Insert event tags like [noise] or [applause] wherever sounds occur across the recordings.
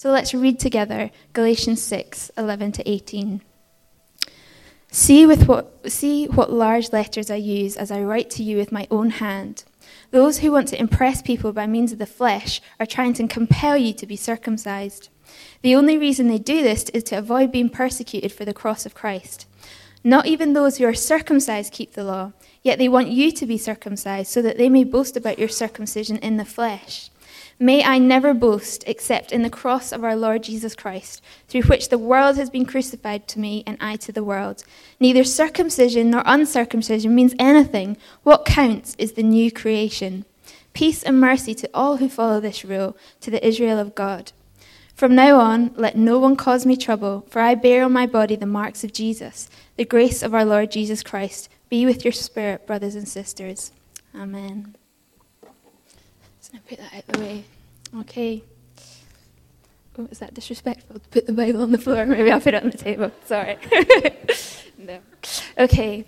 So let's read together Galatians 6 11 to 18. See, with what, see what large letters I use as I write to you with my own hand. Those who want to impress people by means of the flesh are trying to compel you to be circumcised. The only reason they do this is to avoid being persecuted for the cross of Christ. Not even those who are circumcised keep the law, yet they want you to be circumcised so that they may boast about your circumcision in the flesh. May I never boast except in the cross of our Lord Jesus Christ, through which the world has been crucified to me and I to the world. Neither circumcision nor uncircumcision means anything. What counts is the new creation. Peace and mercy to all who follow this rule, to the Israel of God. From now on, let no one cause me trouble, for I bear on my body the marks of Jesus. The grace of our Lord Jesus Christ be with your spirit, brothers and sisters. Amen. So now put that out of the way. Okay. Oh, is that disrespectful to put the Bible on the floor? Maybe I'll put it on the table. Sorry. [laughs] no. Okay.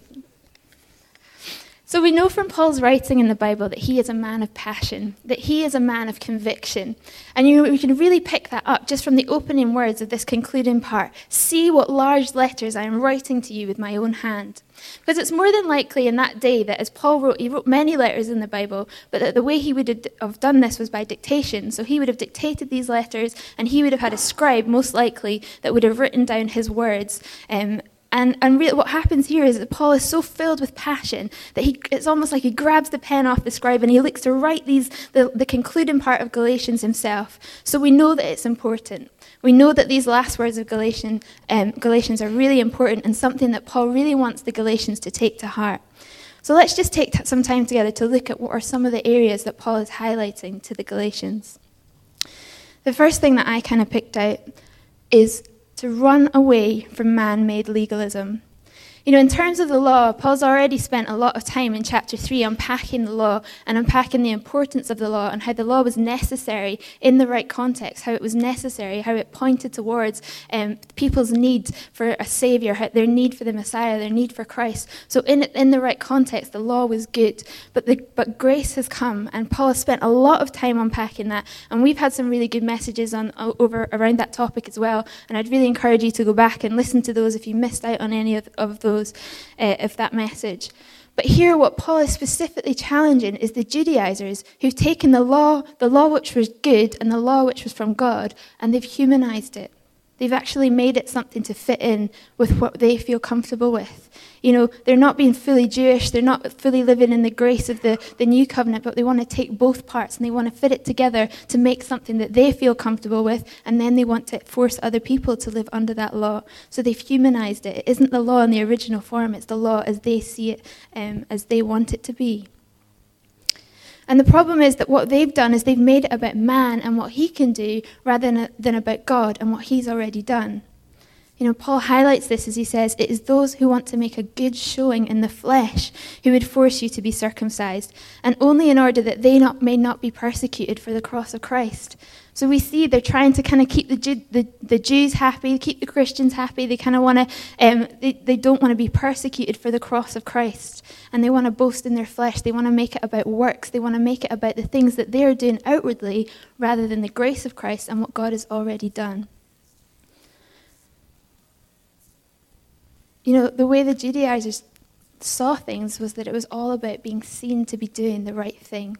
So we know from Paul's writing in the Bible that he is a man of passion, that he is a man of conviction. And you, we can really pick that up just from the opening words of this concluding part. See what large letters I am writing to you with my own hand. Because it's more than likely in that day that as Paul wrote, he wrote many letters in the Bible, but that the way he would have done this was by dictation. So he would have dictated these letters, and he would have had a scribe, most likely, that would have written down his words. Um, and, and really what happens here is that Paul is so filled with passion that he, it's almost like he grabs the pen off the scribe and he looks to write these, the, the concluding part of Galatians himself. So we know that it's important. We know that these last words of Galatian, um, Galatians are really important and something that Paul really wants the Galatians to take to heart. So let's just take some time together to look at what are some of the areas that Paul is highlighting to the Galatians. The first thing that I kind of picked out is to run away from man made legalism. You know, in terms of the law, Paul's already spent a lot of time in chapter 3 unpacking the law and unpacking the importance of the law and how the law was necessary in the right context, how it was necessary, how it pointed towards um, people's need for a savior, their need for the Messiah, their need for Christ. So, in, in the right context, the law was good. But, the, but grace has come, and Paul has spent a lot of time unpacking that. And we've had some really good messages on over around that topic as well. And I'd really encourage you to go back and listen to those if you missed out on any of, of those uh, of that message. But here, what Paul is specifically challenging is the Judaizers who've taken the law, the law which was good and the law which was from God, and they've humanized it. They've actually made it something to fit in with what they feel comfortable with. You know, they're not being fully Jewish, they're not fully living in the grace of the, the new covenant, but they want to take both parts and they want to fit it together to make something that they feel comfortable with, and then they want to force other people to live under that law. So they've humanized it. It isn't the law in the original form, it's the law as they see it, um, as they want it to be. And the problem is that what they've done is they've made it about man and what he can do rather than, about God and what he's already done. You know, Paul highlights this as he says, It is those who want to make a good showing in the flesh who would force you to be circumcised, and only in order that they not, may not be persecuted for the cross of Christ. So we see they're trying to kind of keep the, Jew, the, the Jews happy, keep the Christians happy. They kind of want to, um, they, they don't want to be persecuted for the cross of Christ. And they want to boast in their flesh. They want to make it about works. They want to make it about the things that they're doing outwardly rather than the grace of Christ and what God has already done. You know, the way the Judaizers saw things was that it was all about being seen to be doing the right thing.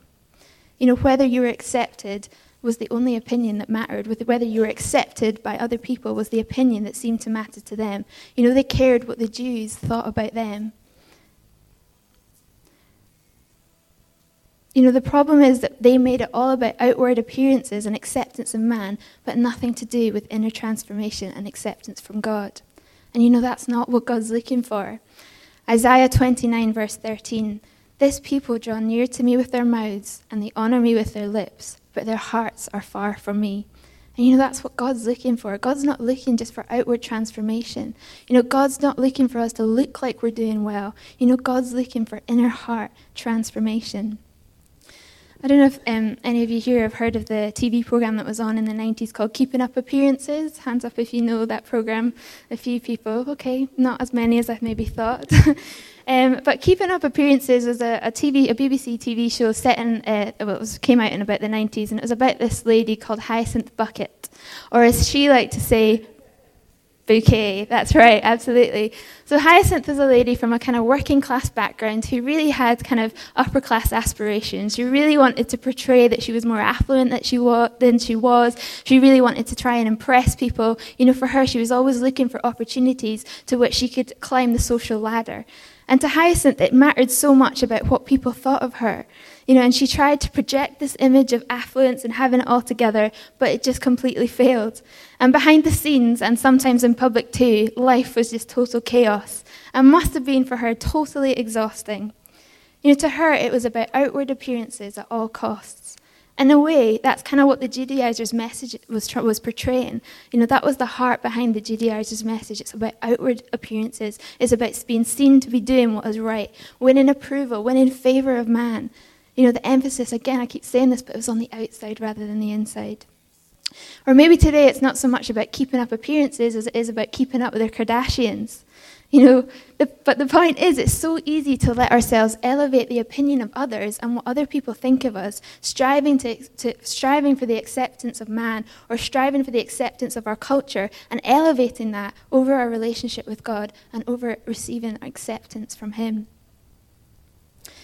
You know, whether you were accepted was the only opinion that mattered. Whether you were accepted by other people was the opinion that seemed to matter to them. You know, they cared what the Jews thought about them. You know, the problem is that they made it all about outward appearances and acceptance of man, but nothing to do with inner transformation and acceptance from God. And you know, that's not what God's looking for. Isaiah 29, verse 13 This people draw near to me with their mouths, and they honor me with their lips, but their hearts are far from me. And you know, that's what God's looking for. God's not looking just for outward transformation. You know, God's not looking for us to look like we're doing well. You know, God's looking for inner heart transformation. I don't know if um, any of you here have heard of the TV program that was on in the 90s called Keeping Up Appearances. Hands up if you know that program. A few people. Okay, not as many as I maybe thought. [laughs] um, but Keeping Up Appearances was a, a, TV, a BBC TV show set in, uh, well, it was, came out in about the 90s, and it was about this lady called Hyacinth Bucket, or as she liked to say, bouquet. That's right, absolutely. So Hyacinth is a lady from a kind of working class background who really had kind of upper class aspirations. She really wanted to portray that she was more affluent that she wa- than she was. She really wanted to try and impress people. You know, for her, she was always looking for opportunities to which she could climb the social ladder. And to Hyacinth, it mattered so much about what people thought of her. You know, and she tried to project this image of affluence and having it all together, but it just completely failed. And behind the scenes, and sometimes in public too, life was just total chaos and must have been for her totally exhausting. You know, to her, it was about outward appearances at all costs. In a way, that's kind of what the Judaizers' message was, was portraying. You know, that was the heart behind the Judaizers' message. It's about outward appearances. It's about being seen to be doing what is right, winning approval, winning favor of man. You know, the emphasis, again, I keep saying this, but it was on the outside rather than the inside. Or maybe today it's not so much about keeping up appearances as it is about keeping up with the Kardashians. You know, the, but the point is, it's so easy to let ourselves elevate the opinion of others and what other people think of us, striving, to, to, striving for the acceptance of man or striving for the acceptance of our culture and elevating that over our relationship with God and over receiving acceptance from Him.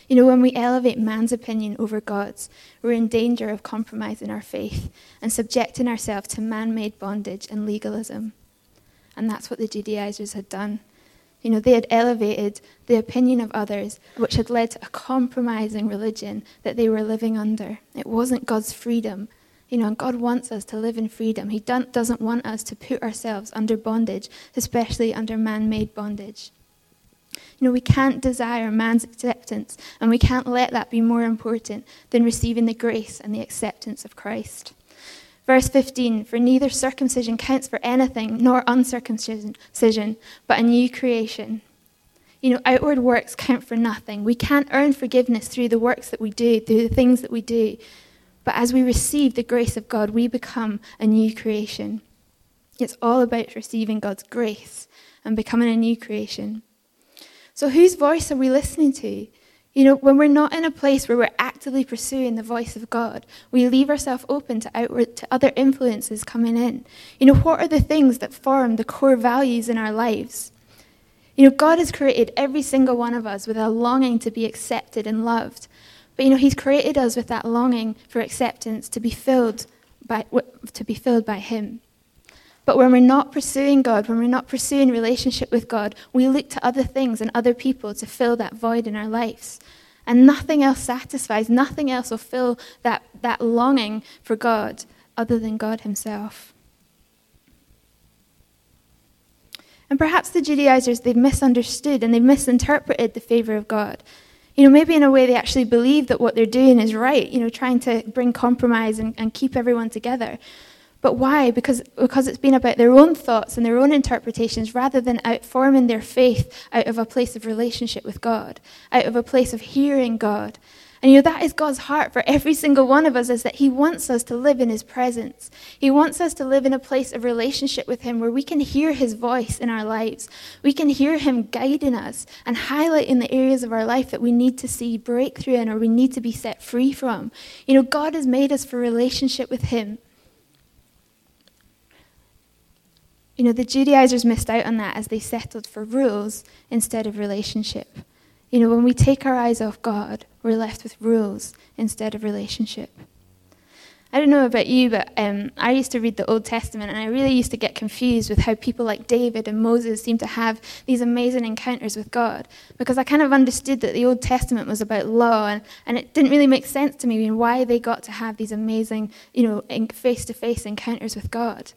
You know, when we elevate man's opinion over God's, we're in danger of compromising our faith and subjecting ourselves to man made bondage and legalism. And that's what the Judaizers had done. You know, they had elevated the opinion of others, which had led to a compromising religion that they were living under. It wasn't God's freedom. You know, and God wants us to live in freedom. He doesn't want us to put ourselves under bondage, especially under man made bondage. You know, we can't desire man's acceptance, and we can't let that be more important than receiving the grace and the acceptance of Christ. Verse 15 For neither circumcision counts for anything, nor uncircumcision, but a new creation. You know, outward works count for nothing. We can't earn forgiveness through the works that we do, through the things that we do. But as we receive the grace of God, we become a new creation. It's all about receiving God's grace and becoming a new creation. So, whose voice are we listening to? You know, when we're not in a place where we're actively pursuing the voice of God, we leave ourselves open to outward to other influences coming in. You know, what are the things that form the core values in our lives? You know, God has created every single one of us with a longing to be accepted and loved. But you know, He's created us with that longing for acceptance to be filled by to be filled by Him. But when we're not pursuing God, when we're not pursuing relationship with God, we look to other things and other people to fill that void in our lives. And nothing else satisfies, nothing else will fill that, that longing for God other than God Himself. And perhaps the Judaizers, they've misunderstood and they've misinterpreted the favor of God. You know, maybe in a way they actually believe that what they're doing is right, you know, trying to bring compromise and, and keep everyone together. But why? Because, because it's been about their own thoughts and their own interpretations rather than out forming their faith out of a place of relationship with God, out of a place of hearing God. And you know, that is God's heart for every single one of us is that He wants us to live in His presence. He wants us to live in a place of relationship with Him where we can hear His voice in our lives. We can hear Him guiding us and highlighting the areas of our life that we need to see breakthrough in or we need to be set free from. You know, God has made us for relationship with Him. You know, the Judaizers missed out on that as they settled for rules instead of relationship. You know, when we take our eyes off God, we're left with rules instead of relationship. I don't know about you, but um, I used to read the Old Testament and I really used to get confused with how people like David and Moses seem to have these amazing encounters with God. Because I kind of understood that the Old Testament was about law and, and it didn't really make sense to me why they got to have these amazing, you know, face to face encounters with God.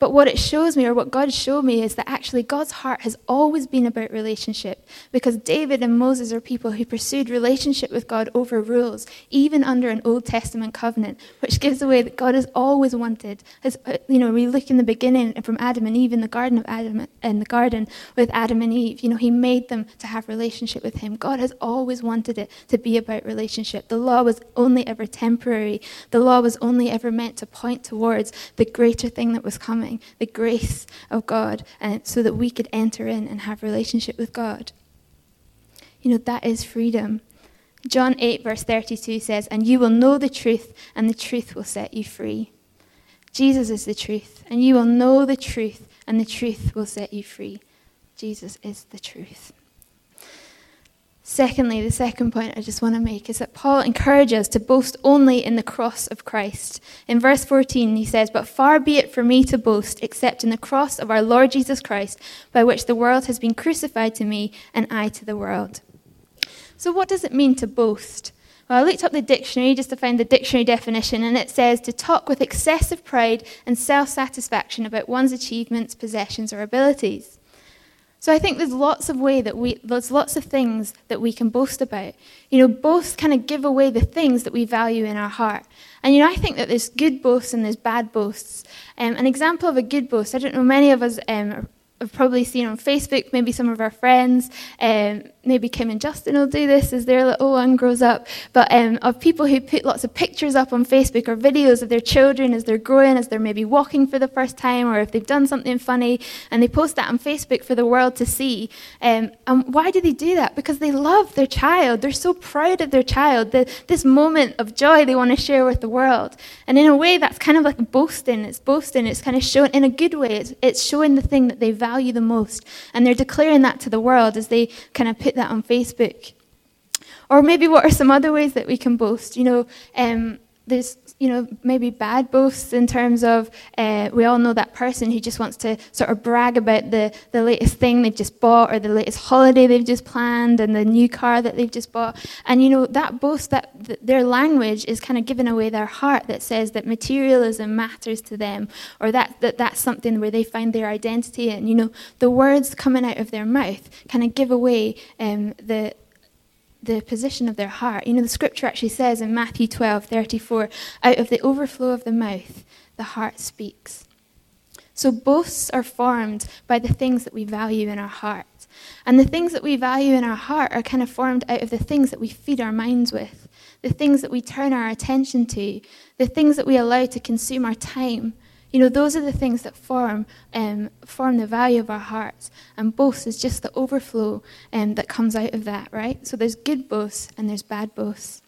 But what it shows me, or what God showed me, is that actually God's heart has always been about relationship because David and Moses are people who pursued relationship with God over rules, even under an Old Testament covenant, which gives away that God has always wanted. As, uh, you know, we look in the beginning from Adam and Eve in the Garden of Adam, in the garden with Adam and Eve. You know, He made them to have relationship with Him. God has always wanted it to be about relationship. The law was only ever temporary. The law was only ever meant to point towards the greater thing that was coming the grace of God, and so that we could enter in and have relationship with God. You know, that is freedom. John 8, verse 32 says, And you will know the truth, and the truth will set you free. Jesus is the truth, and you will know the truth, and the truth will set you free. Jesus is the truth. Secondly, the second point I just want to make is that Paul encourages to boast only in the cross of Christ. In verse 14, he says, But far be it from me to boast except in the cross of our Lord Jesus Christ, by which the world has been crucified to me and I to the world. So, what does it mean to boast? Well, I looked up the dictionary just to find the dictionary definition, and it says to talk with excessive pride and self satisfaction about one's achievements, possessions, or abilities. So I think there's lots of way that we there's lots of things that we can boast about. You know, both kind of give away the things that we value in our heart. And you know, I think that there's good boasts and there's bad boasts. Um, an example of a good boast, I don't know, many of us um, have probably seen on Facebook, maybe some of our friends, um, maybe Kim and Justin will do this as their little one grows up, but um, of people who put lots of pictures up on Facebook or videos of their children as they're growing, as they're maybe walking for the first time, or if they've done something funny, and they post that on Facebook for the world to see. Um, and why do they do that? Because they love their child. They're so proud of their child. The, this moment of joy they want to share with the world. And in a way, that's kind of like boasting. It's boasting. It's kind of showing, in a good way, it's, it's showing the thing that they value the most. And they're declaring that to the world as they kind of put put that on Facebook. Or maybe what are some other ways that we can boast? You know, um, there's you know maybe bad boasts in terms of uh, we all know that person who just wants to sort of brag about the, the latest thing they've just bought or the latest holiday they've just planned and the new car that they've just bought. And you know that boast that, that their language is kind of giving away their heart that says that materialism matters to them or that, that that's something where they find their identity And, you know the words coming out of their mouth kind of give away um, the the position of their heart. You know, the scripture actually says in Matthew 12 34, out of the overflow of the mouth, the heart speaks. So boasts are formed by the things that we value in our heart. And the things that we value in our heart are kind of formed out of the things that we feed our minds with, the things that we turn our attention to, the things that we allow to consume our time. You know, those are the things that form um, form the value of our hearts, and boast is just the overflow um, that comes out of that, right? So there's good boasts and there's bad boasts.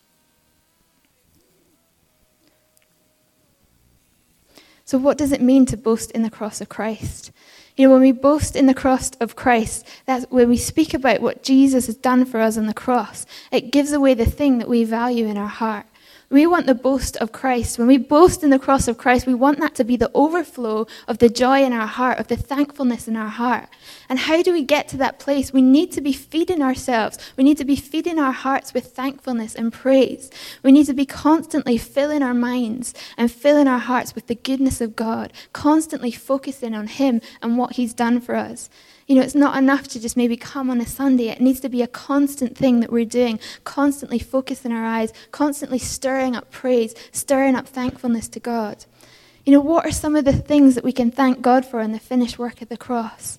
So, what does it mean to boast in the cross of Christ? You know, when we boast in the cross of Christ, that's when we speak about what Jesus has done for us on the cross. It gives away the thing that we value in our heart. We want the boast of Christ. When we boast in the cross of Christ, we want that to be the overflow of the joy in our heart, of the thankfulness in our heart. And how do we get to that place? We need to be feeding ourselves. We need to be feeding our hearts with thankfulness and praise. We need to be constantly filling our minds and filling our hearts with the goodness of God, constantly focusing on Him and what He's done for us. You know, it's not enough to just maybe come on a Sunday. It needs to be a constant thing that we're doing, constantly focusing our eyes, constantly stirring up praise, stirring up thankfulness to God. You know, what are some of the things that we can thank God for in the finished work of the cross?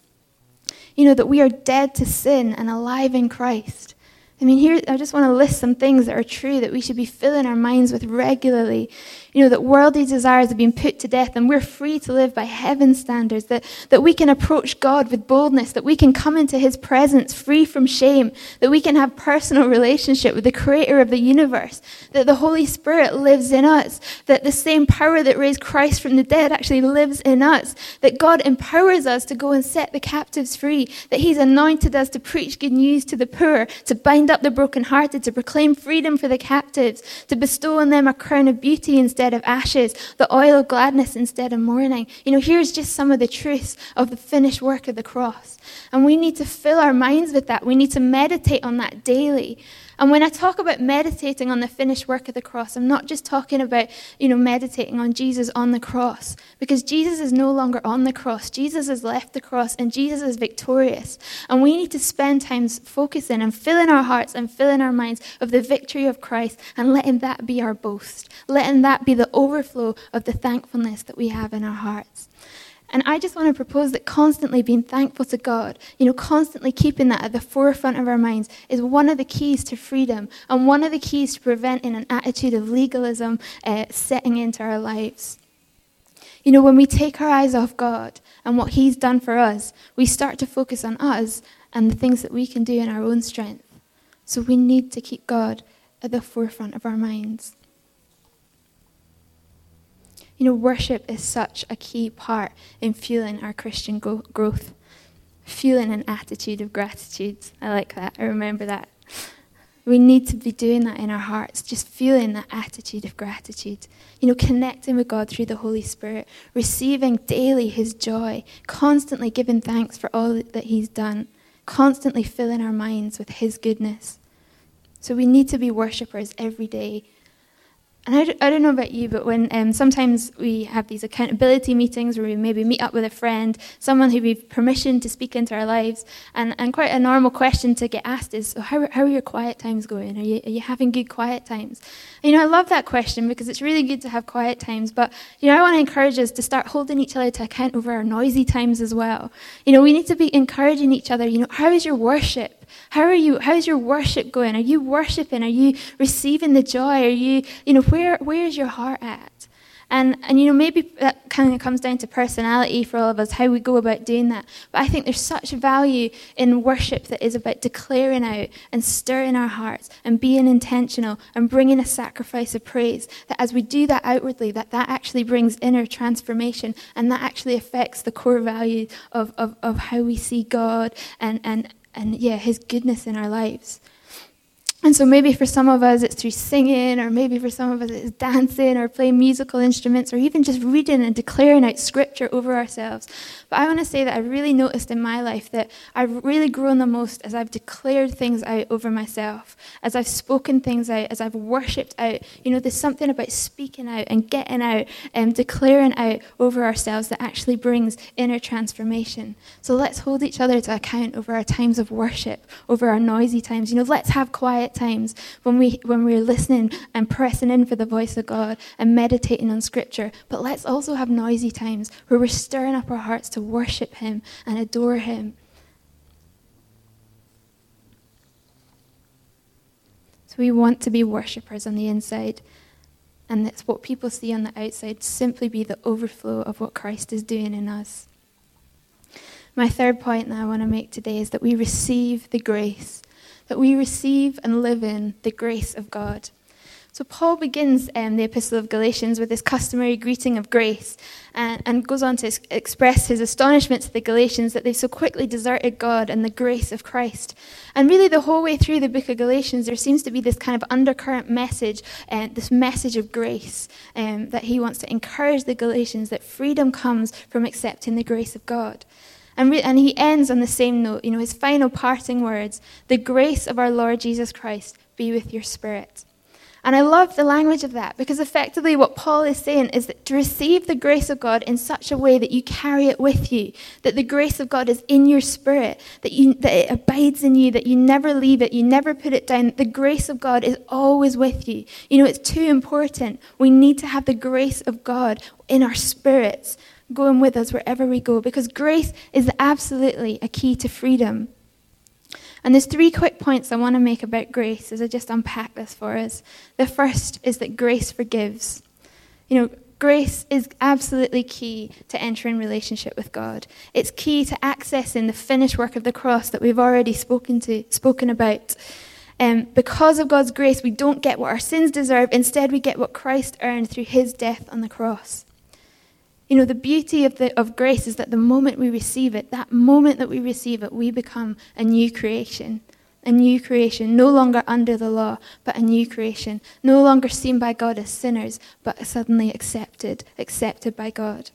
You know, that we are dead to sin and alive in Christ. I mean, here, I just want to list some things that are true that we should be filling our minds with regularly. You know, that worldly desires have been put to death and we're free to live by heaven's standards, that, that we can approach God with boldness, that we can come into his presence free from shame, that we can have personal relationship with the creator of the universe, that the Holy Spirit lives in us, that the same power that raised Christ from the dead actually lives in us, that God empowers us to go and set the captives free, that he's anointed us to preach good news to the poor, to bind up the brokenhearted, to proclaim freedom for the captives, to bestow on them a crown of beauty instead of ashes, the oil of gladness instead of mourning. You know, here's just some of the truths of the finished work of the cross. And we need to fill our minds with that. We need to meditate on that daily. And when I talk about meditating on the finished work of the cross, I'm not just talking about, you know, meditating on Jesus on the cross, because Jesus is no longer on the cross. Jesus has left the cross and Jesus is victorious. And we need to spend time focusing and filling our hearts and filling our minds of the victory of Christ and letting that be our boast, letting that be the overflow of the thankfulness that we have in our hearts. And I just want to propose that constantly being thankful to God, you know, constantly keeping that at the forefront of our minds is one of the keys to freedom and one of the keys to preventing an attitude of legalism uh, setting into our lives. You know, when we take our eyes off God and what He's done for us, we start to focus on us and the things that we can do in our own strength. So we need to keep God at the forefront of our minds. You know, worship is such a key part in fueling our Christian go- growth. Fueling an attitude of gratitude. I like that. I remember that. We need to be doing that in our hearts, just feeling that attitude of gratitude. You know, connecting with God through the Holy Spirit, receiving daily His joy, constantly giving thanks for all that He's done, constantly filling our minds with His goodness. So we need to be worshippers every day and I, I don't know about you, but when um, sometimes we have these accountability meetings where we maybe meet up with a friend, someone who we've permission to speak into our lives, and, and quite a normal question to get asked is, how, how are your quiet times going? Are you, are you having good quiet times? And, you know, I love that question because it's really good to have quiet times, but, you know, I want to encourage us to start holding each other to account over our noisy times as well. You know, we need to be encouraging each other, you know, how is your worship? How are you? How's your worship going? Are you worshiping? Are you receiving the joy? Are you, you know, where where is your heart at? And, and you know, maybe that kind of comes down to personality for all of us, how we go about doing that. But I think there's such value in worship that is about declaring out and stirring our hearts and being intentional and bringing a sacrifice of praise. That as we do that outwardly, that that actually brings inner transformation and that actually affects the core value of, of, of how we see God and, and, and yeah, His goodness in our lives. And so maybe for some of us it's through singing, or maybe for some of us it's dancing, or playing musical instruments, or even just reading and declaring out scripture over ourselves. But I want to say that I've really noticed in my life that I've really grown the most as I've declared things out over myself, as I've spoken things out, as I've worshipped out. You know, there's something about speaking out and getting out and declaring out over ourselves that actually brings inner transformation. So let's hold each other to account over our times of worship, over our noisy times. You know, let's have quiet times when, we, when we're listening and pressing in for the voice of God and meditating on Scripture. But let's also have noisy times where we're stirring up our hearts to worship Him and adore Him. So we want to be worshippers on the inside. And that's what people see on the outside simply be the overflow of what Christ is doing in us. My third point that I want to make today is that we receive the grace that we receive and live in the grace of God. So Paul begins um, the Epistle of Galatians with this customary greeting of grace and, and goes on to express his astonishment to the Galatians that they've so quickly deserted God and the grace of Christ. And really, the whole way through the book of Galatians, there seems to be this kind of undercurrent message, uh, this message of grace um, that he wants to encourage the Galatians that freedom comes from accepting the grace of God. And, re- and he ends on the same note, you know, his final parting words the grace of our Lord Jesus Christ be with your spirit. And I love the language of that because effectively what Paul is saying is that to receive the grace of God in such a way that you carry it with you, that the grace of God is in your spirit, that, you, that it abides in you, that you never leave it, you never put it down. The grace of God is always with you. You know, it's too important. We need to have the grace of God in our spirits going with us wherever we go because grace is absolutely a key to freedom. And there's three quick points I want to make about grace as I just unpack this for us. The first is that grace forgives. You know, grace is absolutely key to entering relationship with God. It's key to accessing the finished work of the cross that we've already spoken to, spoken about. Um, because of God's grace, we don't get what our sins deserve. Instead, we get what Christ earned through his death on the cross. You know, the beauty of, the, of grace is that the moment we receive it, that moment that we receive it, we become a new creation. A new creation, no longer under the law, but a new creation. No longer seen by God as sinners, but suddenly accepted, accepted by God.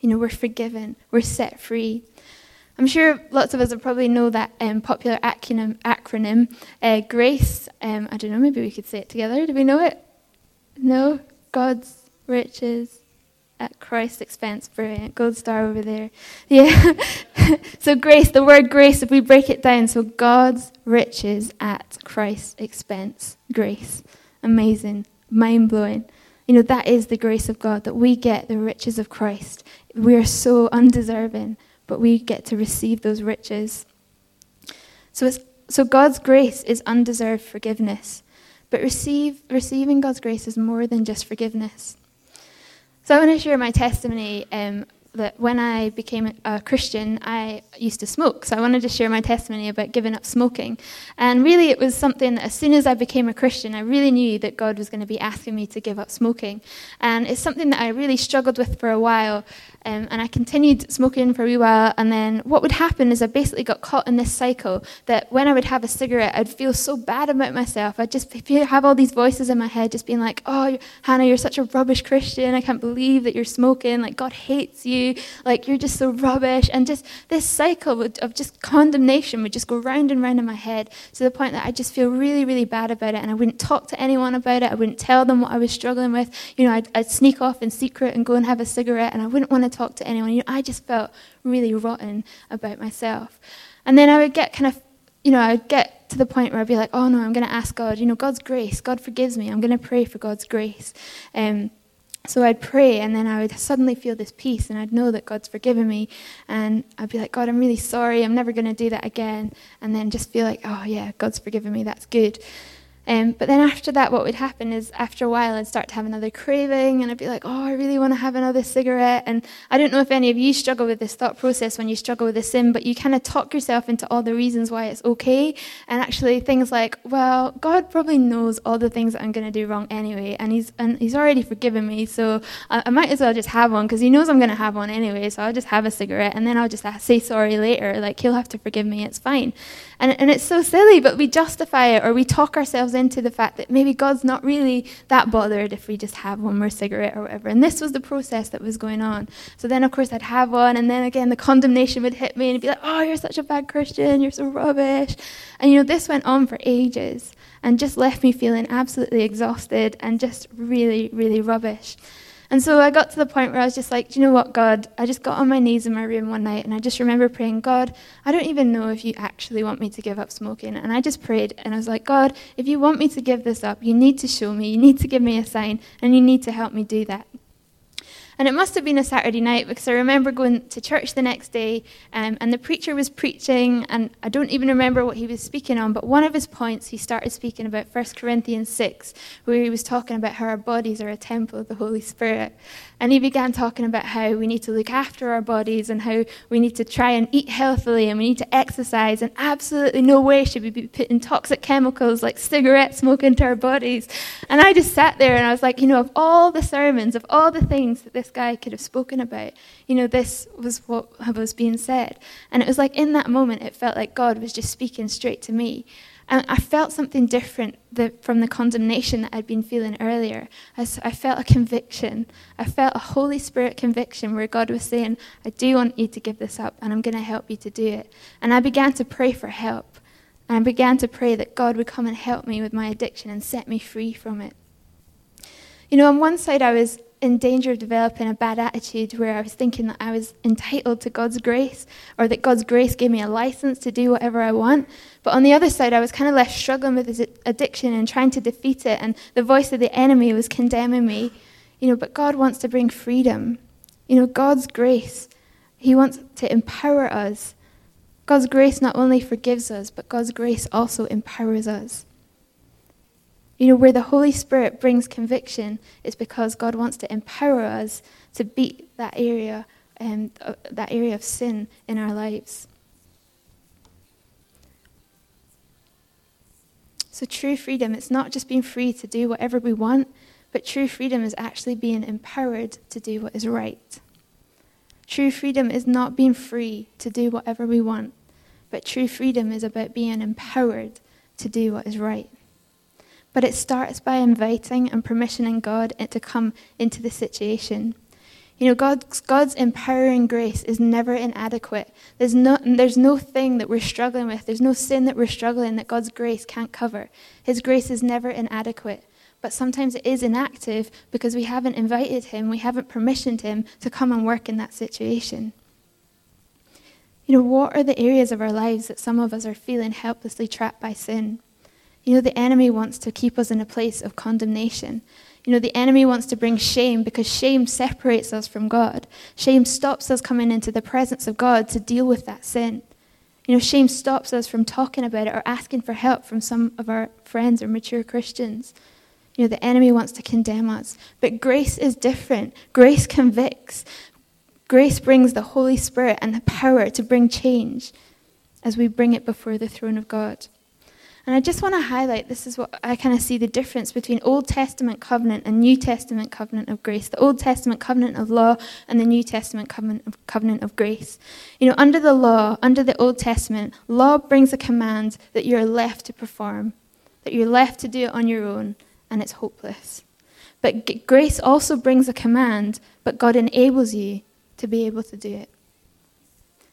You know, we're forgiven, we're set free. I'm sure lots of us will probably know that um, popular acronym, acronym uh, GRACE. Um, I don't know, maybe we could say it together. Do we know it? No? God's riches at Christ's expense. Brilliant. Gold star over there. Yeah. [laughs] so, grace, the word grace, if we break it down, so God's riches at Christ's expense. Grace. Amazing. Mind blowing. You know, that is the grace of God, that we get the riches of Christ. We are so undeserving, but we get to receive those riches. So, it's, so God's grace is undeserved forgiveness. But receive, receiving God's grace is more than just forgiveness. So I want to share my testimony um, that when I became a Christian, I used to smoke. So I wanted to share my testimony about giving up smoking. And really, it was something that as soon as I became a Christian, I really knew that God was going to be asking me to give up smoking. And it's something that I really struggled with for a while. Um, and I continued smoking for a wee while. And then what would happen is I basically got caught in this cycle that when I would have a cigarette, I'd feel so bad about myself. I'd just have all these voices in my head just being like, oh, Hannah, you're such a rubbish Christian. I can't believe that you're smoking. Like, God hates you. Like, you're just so rubbish. And just this cycle of just condemnation would just go round and round in my head to the point that I just feel really, really bad about it. And I wouldn't talk to anyone about it. I wouldn't tell them what I was struggling with. You know, I'd, I'd sneak off in secret and go and have a cigarette. And I wouldn't want to talk to anyone. You know, I just felt really rotten about myself. And then I would get kind of, you know, I would get to the point where I'd be like, oh no, I'm going to ask God, you know, God's grace. God forgives me. I'm going to pray for God's grace. Um, so I'd pray, and then I would suddenly feel this peace, and I'd know that God's forgiven me. And I'd be like, God, I'm really sorry. I'm never going to do that again. And then just feel like, oh, yeah, God's forgiven me. That's good. Um, but then after that, what would happen is after a while, I'd start to have another craving, and I'd be like, oh, I really want to have another cigarette. And I don't know if any of you struggle with this thought process when you struggle with a sin, but you kind of talk yourself into all the reasons why it's okay. And actually, things like, well, God probably knows all the things that I'm going to do wrong anyway, and He's, and he's already forgiven me, so I, I might as well just have one because He knows I'm going to have one anyway, so I'll just have a cigarette, and then I'll just say sorry later. Like, He'll have to forgive me, it's fine. And, and it's so silly, but we justify it or we talk ourselves into the fact that maybe God's not really that bothered if we just have one more cigarette or whatever. And this was the process that was going on. So then, of course, I'd have one, and then again, the condemnation would hit me, and be like, oh, you're such a bad Christian, you're so rubbish. And, you know, this went on for ages and just left me feeling absolutely exhausted and just really, really rubbish. And so I got to the point where I was just like, do you know what, God? I just got on my knees in my room one night and I just remember praying, God, I don't even know if you actually want me to give up smoking. And I just prayed and I was like, God, if you want me to give this up, you need to show me, you need to give me a sign, and you need to help me do that. And it must have been a Saturday night because I remember going to church the next day um, and the preacher was preaching, and I don't even remember what he was speaking on, but one of his points he started speaking about 1 Corinthians 6, where he was talking about how our bodies are a temple of the Holy Spirit. And he began talking about how we need to look after our bodies and how we need to try and eat healthily and we need to exercise, and absolutely no way should we be putting toxic chemicals like cigarette smoke into our bodies. And I just sat there and I was like, you know, of all the sermons, of all the things that this guy could have spoken about, you know, this was what was being said. And it was like in that moment, it felt like God was just speaking straight to me. And I felt something different from the condemnation that I'd been feeling earlier. I, I felt a conviction. I felt a Holy Spirit conviction where God was saying, I do want you to give this up, and I'm going to help you to do it. And I began to pray for help. And I began to pray that God would come and help me with my addiction and set me free from it. You know, on one side, I was in danger of developing a bad attitude where I was thinking that I was entitled to God's grace or that God's grace gave me a license to do whatever I want. But on the other side, I was kind of left struggling with this addiction and trying to defeat it, and the voice of the enemy was condemning me. You know, but God wants to bring freedom. You know, God's grace, He wants to empower us. God's grace not only forgives us, but God's grace also empowers us. You know, where the Holy Spirit brings conviction is because God wants to empower us to beat that area, um, uh, that area of sin in our lives. So, true freedom, it's not just being free to do whatever we want, but true freedom is actually being empowered to do what is right. True freedom is not being free to do whatever we want, but true freedom is about being empowered to do what is right. But it starts by inviting and permissioning God to come into the situation. You know, God's, God's empowering grace is never inadequate. There's no, there's no thing that we're struggling with, there's no sin that we're struggling that God's grace can't cover. His grace is never inadequate. But sometimes it is inactive because we haven't invited Him, we haven't permissioned Him to come and work in that situation. You know, what are the areas of our lives that some of us are feeling helplessly trapped by sin? You know, the enemy wants to keep us in a place of condemnation. You know, the enemy wants to bring shame because shame separates us from God. Shame stops us coming into the presence of God to deal with that sin. You know, shame stops us from talking about it or asking for help from some of our friends or mature Christians. You know, the enemy wants to condemn us. But grace is different. Grace convicts. Grace brings the Holy Spirit and the power to bring change as we bring it before the throne of God. And I just want to highlight this is what I kind of see the difference between Old Testament covenant and New Testament covenant of grace. The Old Testament covenant of law and the New Testament covenant of, covenant of grace. You know, under the law, under the Old Testament, law brings a command that you're left to perform, that you're left to do it on your own, and it's hopeless. But grace also brings a command, but God enables you to be able to do it.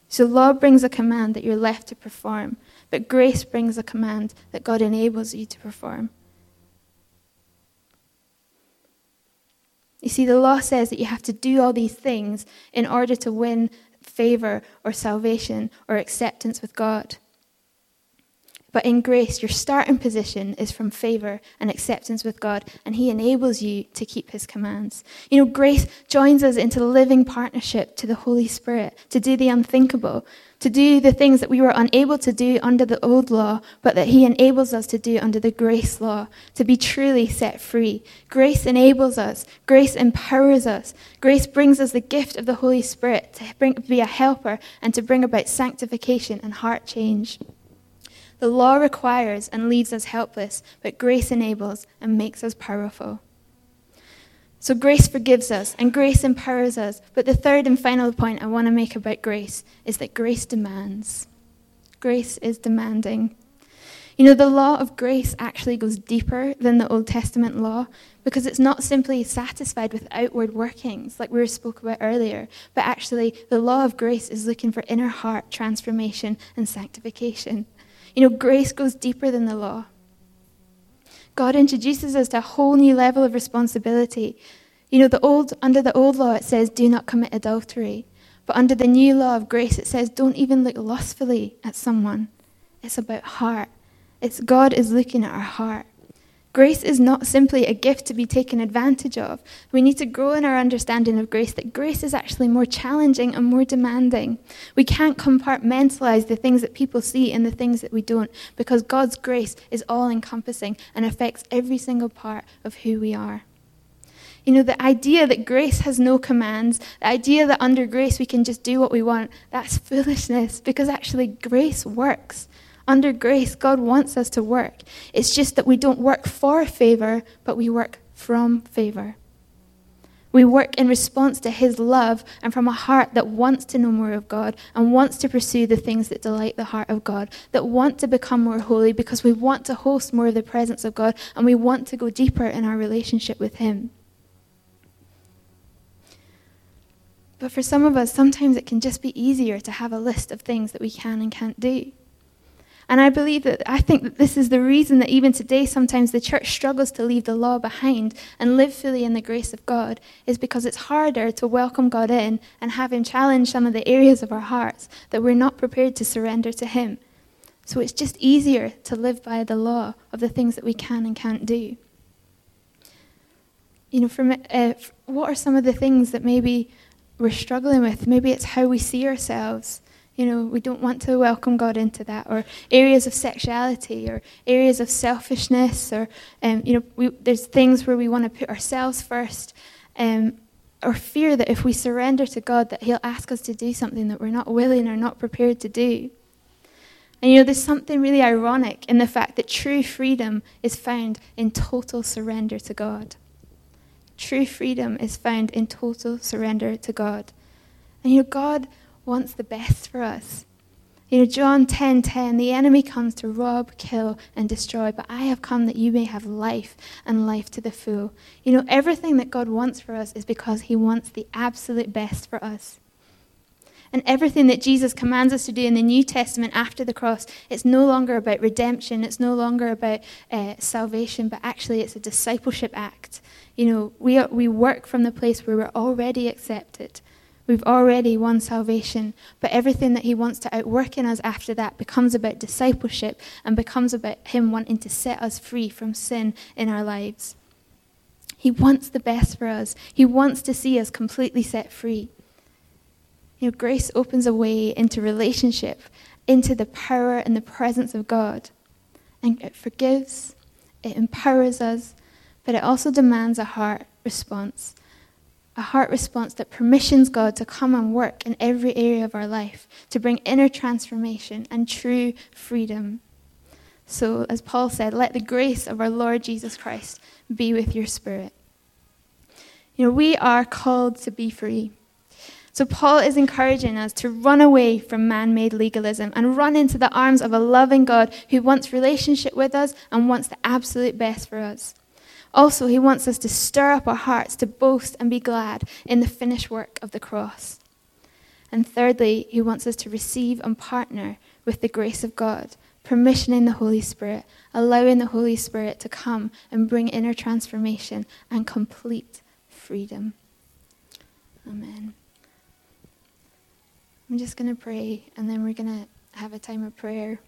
So law brings a command that you're left to perform, but grace brings a command that God enables you to perform. You see, the law says that you have to do all these things in order to win favor or salvation or acceptance with God. But in grace, your starting position is from favor and acceptance with God, and He enables you to keep His commands. You know, grace joins us into living partnership to the Holy Spirit to do the unthinkable, to do the things that we were unable to do under the old law, but that He enables us to do under the grace law, to be truly set free. Grace enables us, grace empowers us, grace brings us the gift of the Holy Spirit to bring, be a helper and to bring about sanctification and heart change. The law requires and leaves us helpless, but grace enables and makes us powerful. So grace forgives us and grace empowers us. But the third and final point I want to make about grace is that grace demands. Grace is demanding. You know, the law of grace actually goes deeper than the Old Testament law because it's not simply satisfied with outward workings like we spoke about earlier, but actually the law of grace is looking for inner heart transformation and sanctification. You know, grace goes deeper than the law. God introduces us to a whole new level of responsibility. You know, the old, under the old law, it says, do not commit adultery. But under the new law of grace, it says, don't even look lustfully at someone. It's about heart. It's God is looking at our heart. Grace is not simply a gift to be taken advantage of. We need to grow in our understanding of grace, that grace is actually more challenging and more demanding. We can't compartmentalize the things that people see and the things that we don't, because God's grace is all encompassing and affects every single part of who we are. You know, the idea that grace has no commands, the idea that under grace we can just do what we want, that's [laughs] foolishness because actually grace works. Under grace, God wants us to work. It's just that we don't work for favor, but we work from favor. We work in response to His love and from a heart that wants to know more of God and wants to pursue the things that delight the heart of God, that want to become more holy because we want to host more of the presence of God and we want to go deeper in our relationship with Him. But for some of us, sometimes it can just be easier to have a list of things that we can and can't do. And I believe that, I think that this is the reason that even today sometimes the church struggles to leave the law behind and live fully in the grace of God, is because it's harder to welcome God in and have Him challenge some of the areas of our hearts that we're not prepared to surrender to Him. So it's just easier to live by the law of the things that we can and can't do. You know, from, uh, what are some of the things that maybe we're struggling with? Maybe it's how we see ourselves. You know, we don't want to welcome God into that, or areas of sexuality, or areas of selfishness, or um, you know, we, there's things where we want to put ourselves first, um, or fear that if we surrender to God, that He'll ask us to do something that we're not willing or not prepared to do. And you know, there's something really ironic in the fact that true freedom is found in total surrender to God. True freedom is found in total surrender to God. And you know, God wants the best for us. You know, John 10 10, the enemy comes to rob, kill, and destroy, but I have come that you may have life and life to the full. You know, everything that God wants for us is because he wants the absolute best for us. And everything that Jesus commands us to do in the New Testament after the cross, it's no longer about redemption, it's no longer about uh, salvation, but actually it's a discipleship act. You know, we, are, we work from the place where we're already accepted. We've already won salvation, but everything that He wants to outwork in us after that becomes about discipleship and becomes about Him wanting to set us free from sin in our lives. He wants the best for us, He wants to see us completely set free. You know, grace opens a way into relationship, into the power and the presence of God. And it forgives, it empowers us, but it also demands a heart response a heart response that permissions God to come and work in every area of our life, to bring inner transformation and true freedom. So, as Paul said, let the grace of our Lord Jesus Christ be with your spirit. You know, we are called to be free. So, Paul is encouraging us to run away from man made legalism and run into the arms of a loving God who wants relationship with us and wants the absolute best for us. Also, he wants us to stir up our hearts to boast and be glad in the finished work of the cross. And thirdly, he wants us to receive and partner with the grace of God, permissioning the Holy Spirit, allowing the Holy Spirit to come and bring inner transformation and complete freedom. Amen. I'm just going to pray, and then we're going to have a time of prayer.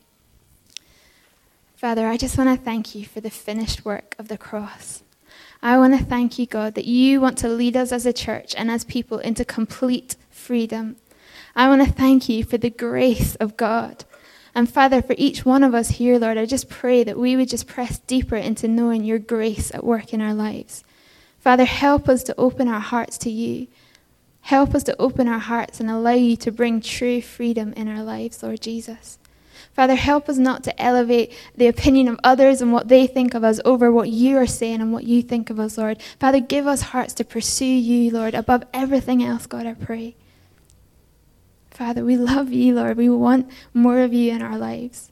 Father, I just want to thank you for the finished work of the cross. I want to thank you, God, that you want to lead us as a church and as people into complete freedom. I want to thank you for the grace of God. And Father, for each one of us here, Lord, I just pray that we would just press deeper into knowing your grace at work in our lives. Father, help us to open our hearts to you. Help us to open our hearts and allow you to bring true freedom in our lives, Lord Jesus. Father, help us not to elevate the opinion of others and what they think of us over what you are saying and what you think of us, Lord. Father, give us hearts to pursue you, Lord, above everything else, God, I pray. Father, we love you, Lord. We want more of you in our lives.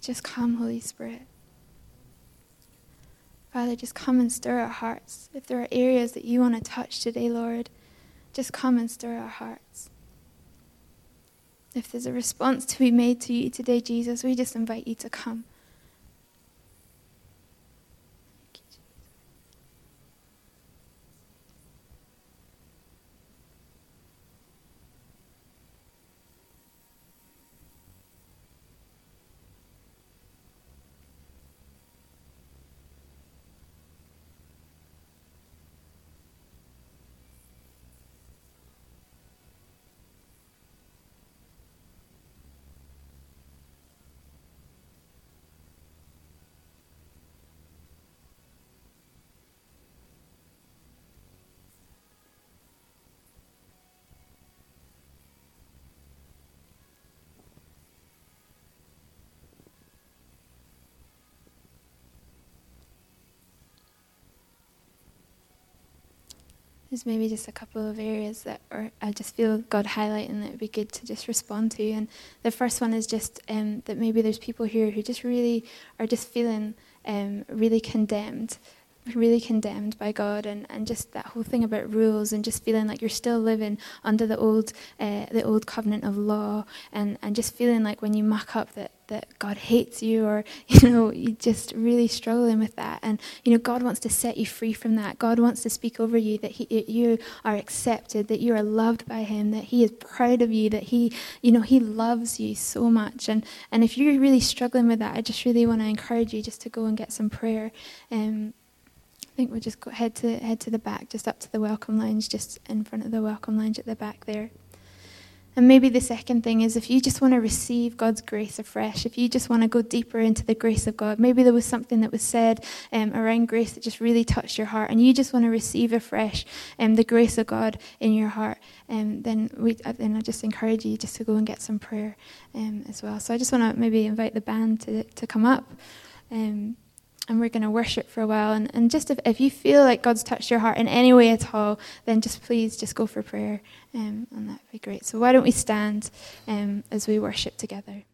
Just come, Holy Spirit. Father, just come and stir our hearts. If there are areas that you want to touch today, Lord, just come and stir our hearts. If there's a response to be made to you today, Jesus, we just invite you to come. There's maybe just a couple of areas that are, I just feel God highlighting that would be good to just respond to. And the first one is just um, that maybe there's people here who just really are just feeling um, really condemned really condemned by God and, and just that whole thing about rules and just feeling like you're still living under the old uh, the old covenant of law and, and just feeling like when you muck up that, that God hates you or [laughs] you know you just really struggling with that. And you know God wants to set you free from that. God wants to speak over you that he, you are accepted that you are loved by him that he is proud of you that he you know he loves you so much. And and if you're really struggling with that I just really want to encourage you just to go and get some prayer. Um, I think we'll just go head to head to the back, just up to the welcome lounge, just in front of the welcome lounge at the back there. And maybe the second thing is if you just want to receive God's grace afresh, if you just want to go deeper into the grace of God, maybe there was something that was said um, around grace that just really touched your heart, and you just want to receive afresh um, the grace of God in your heart, um, then we uh, then I just encourage you just to go and get some prayer um, as well. So I just want to maybe invite the band to to come up. Um, and we're going to worship for a while. And, and just if, if you feel like God's touched your heart in any way at all, then just please just go for prayer, um, and that'd be great. So why don't we stand um, as we worship together?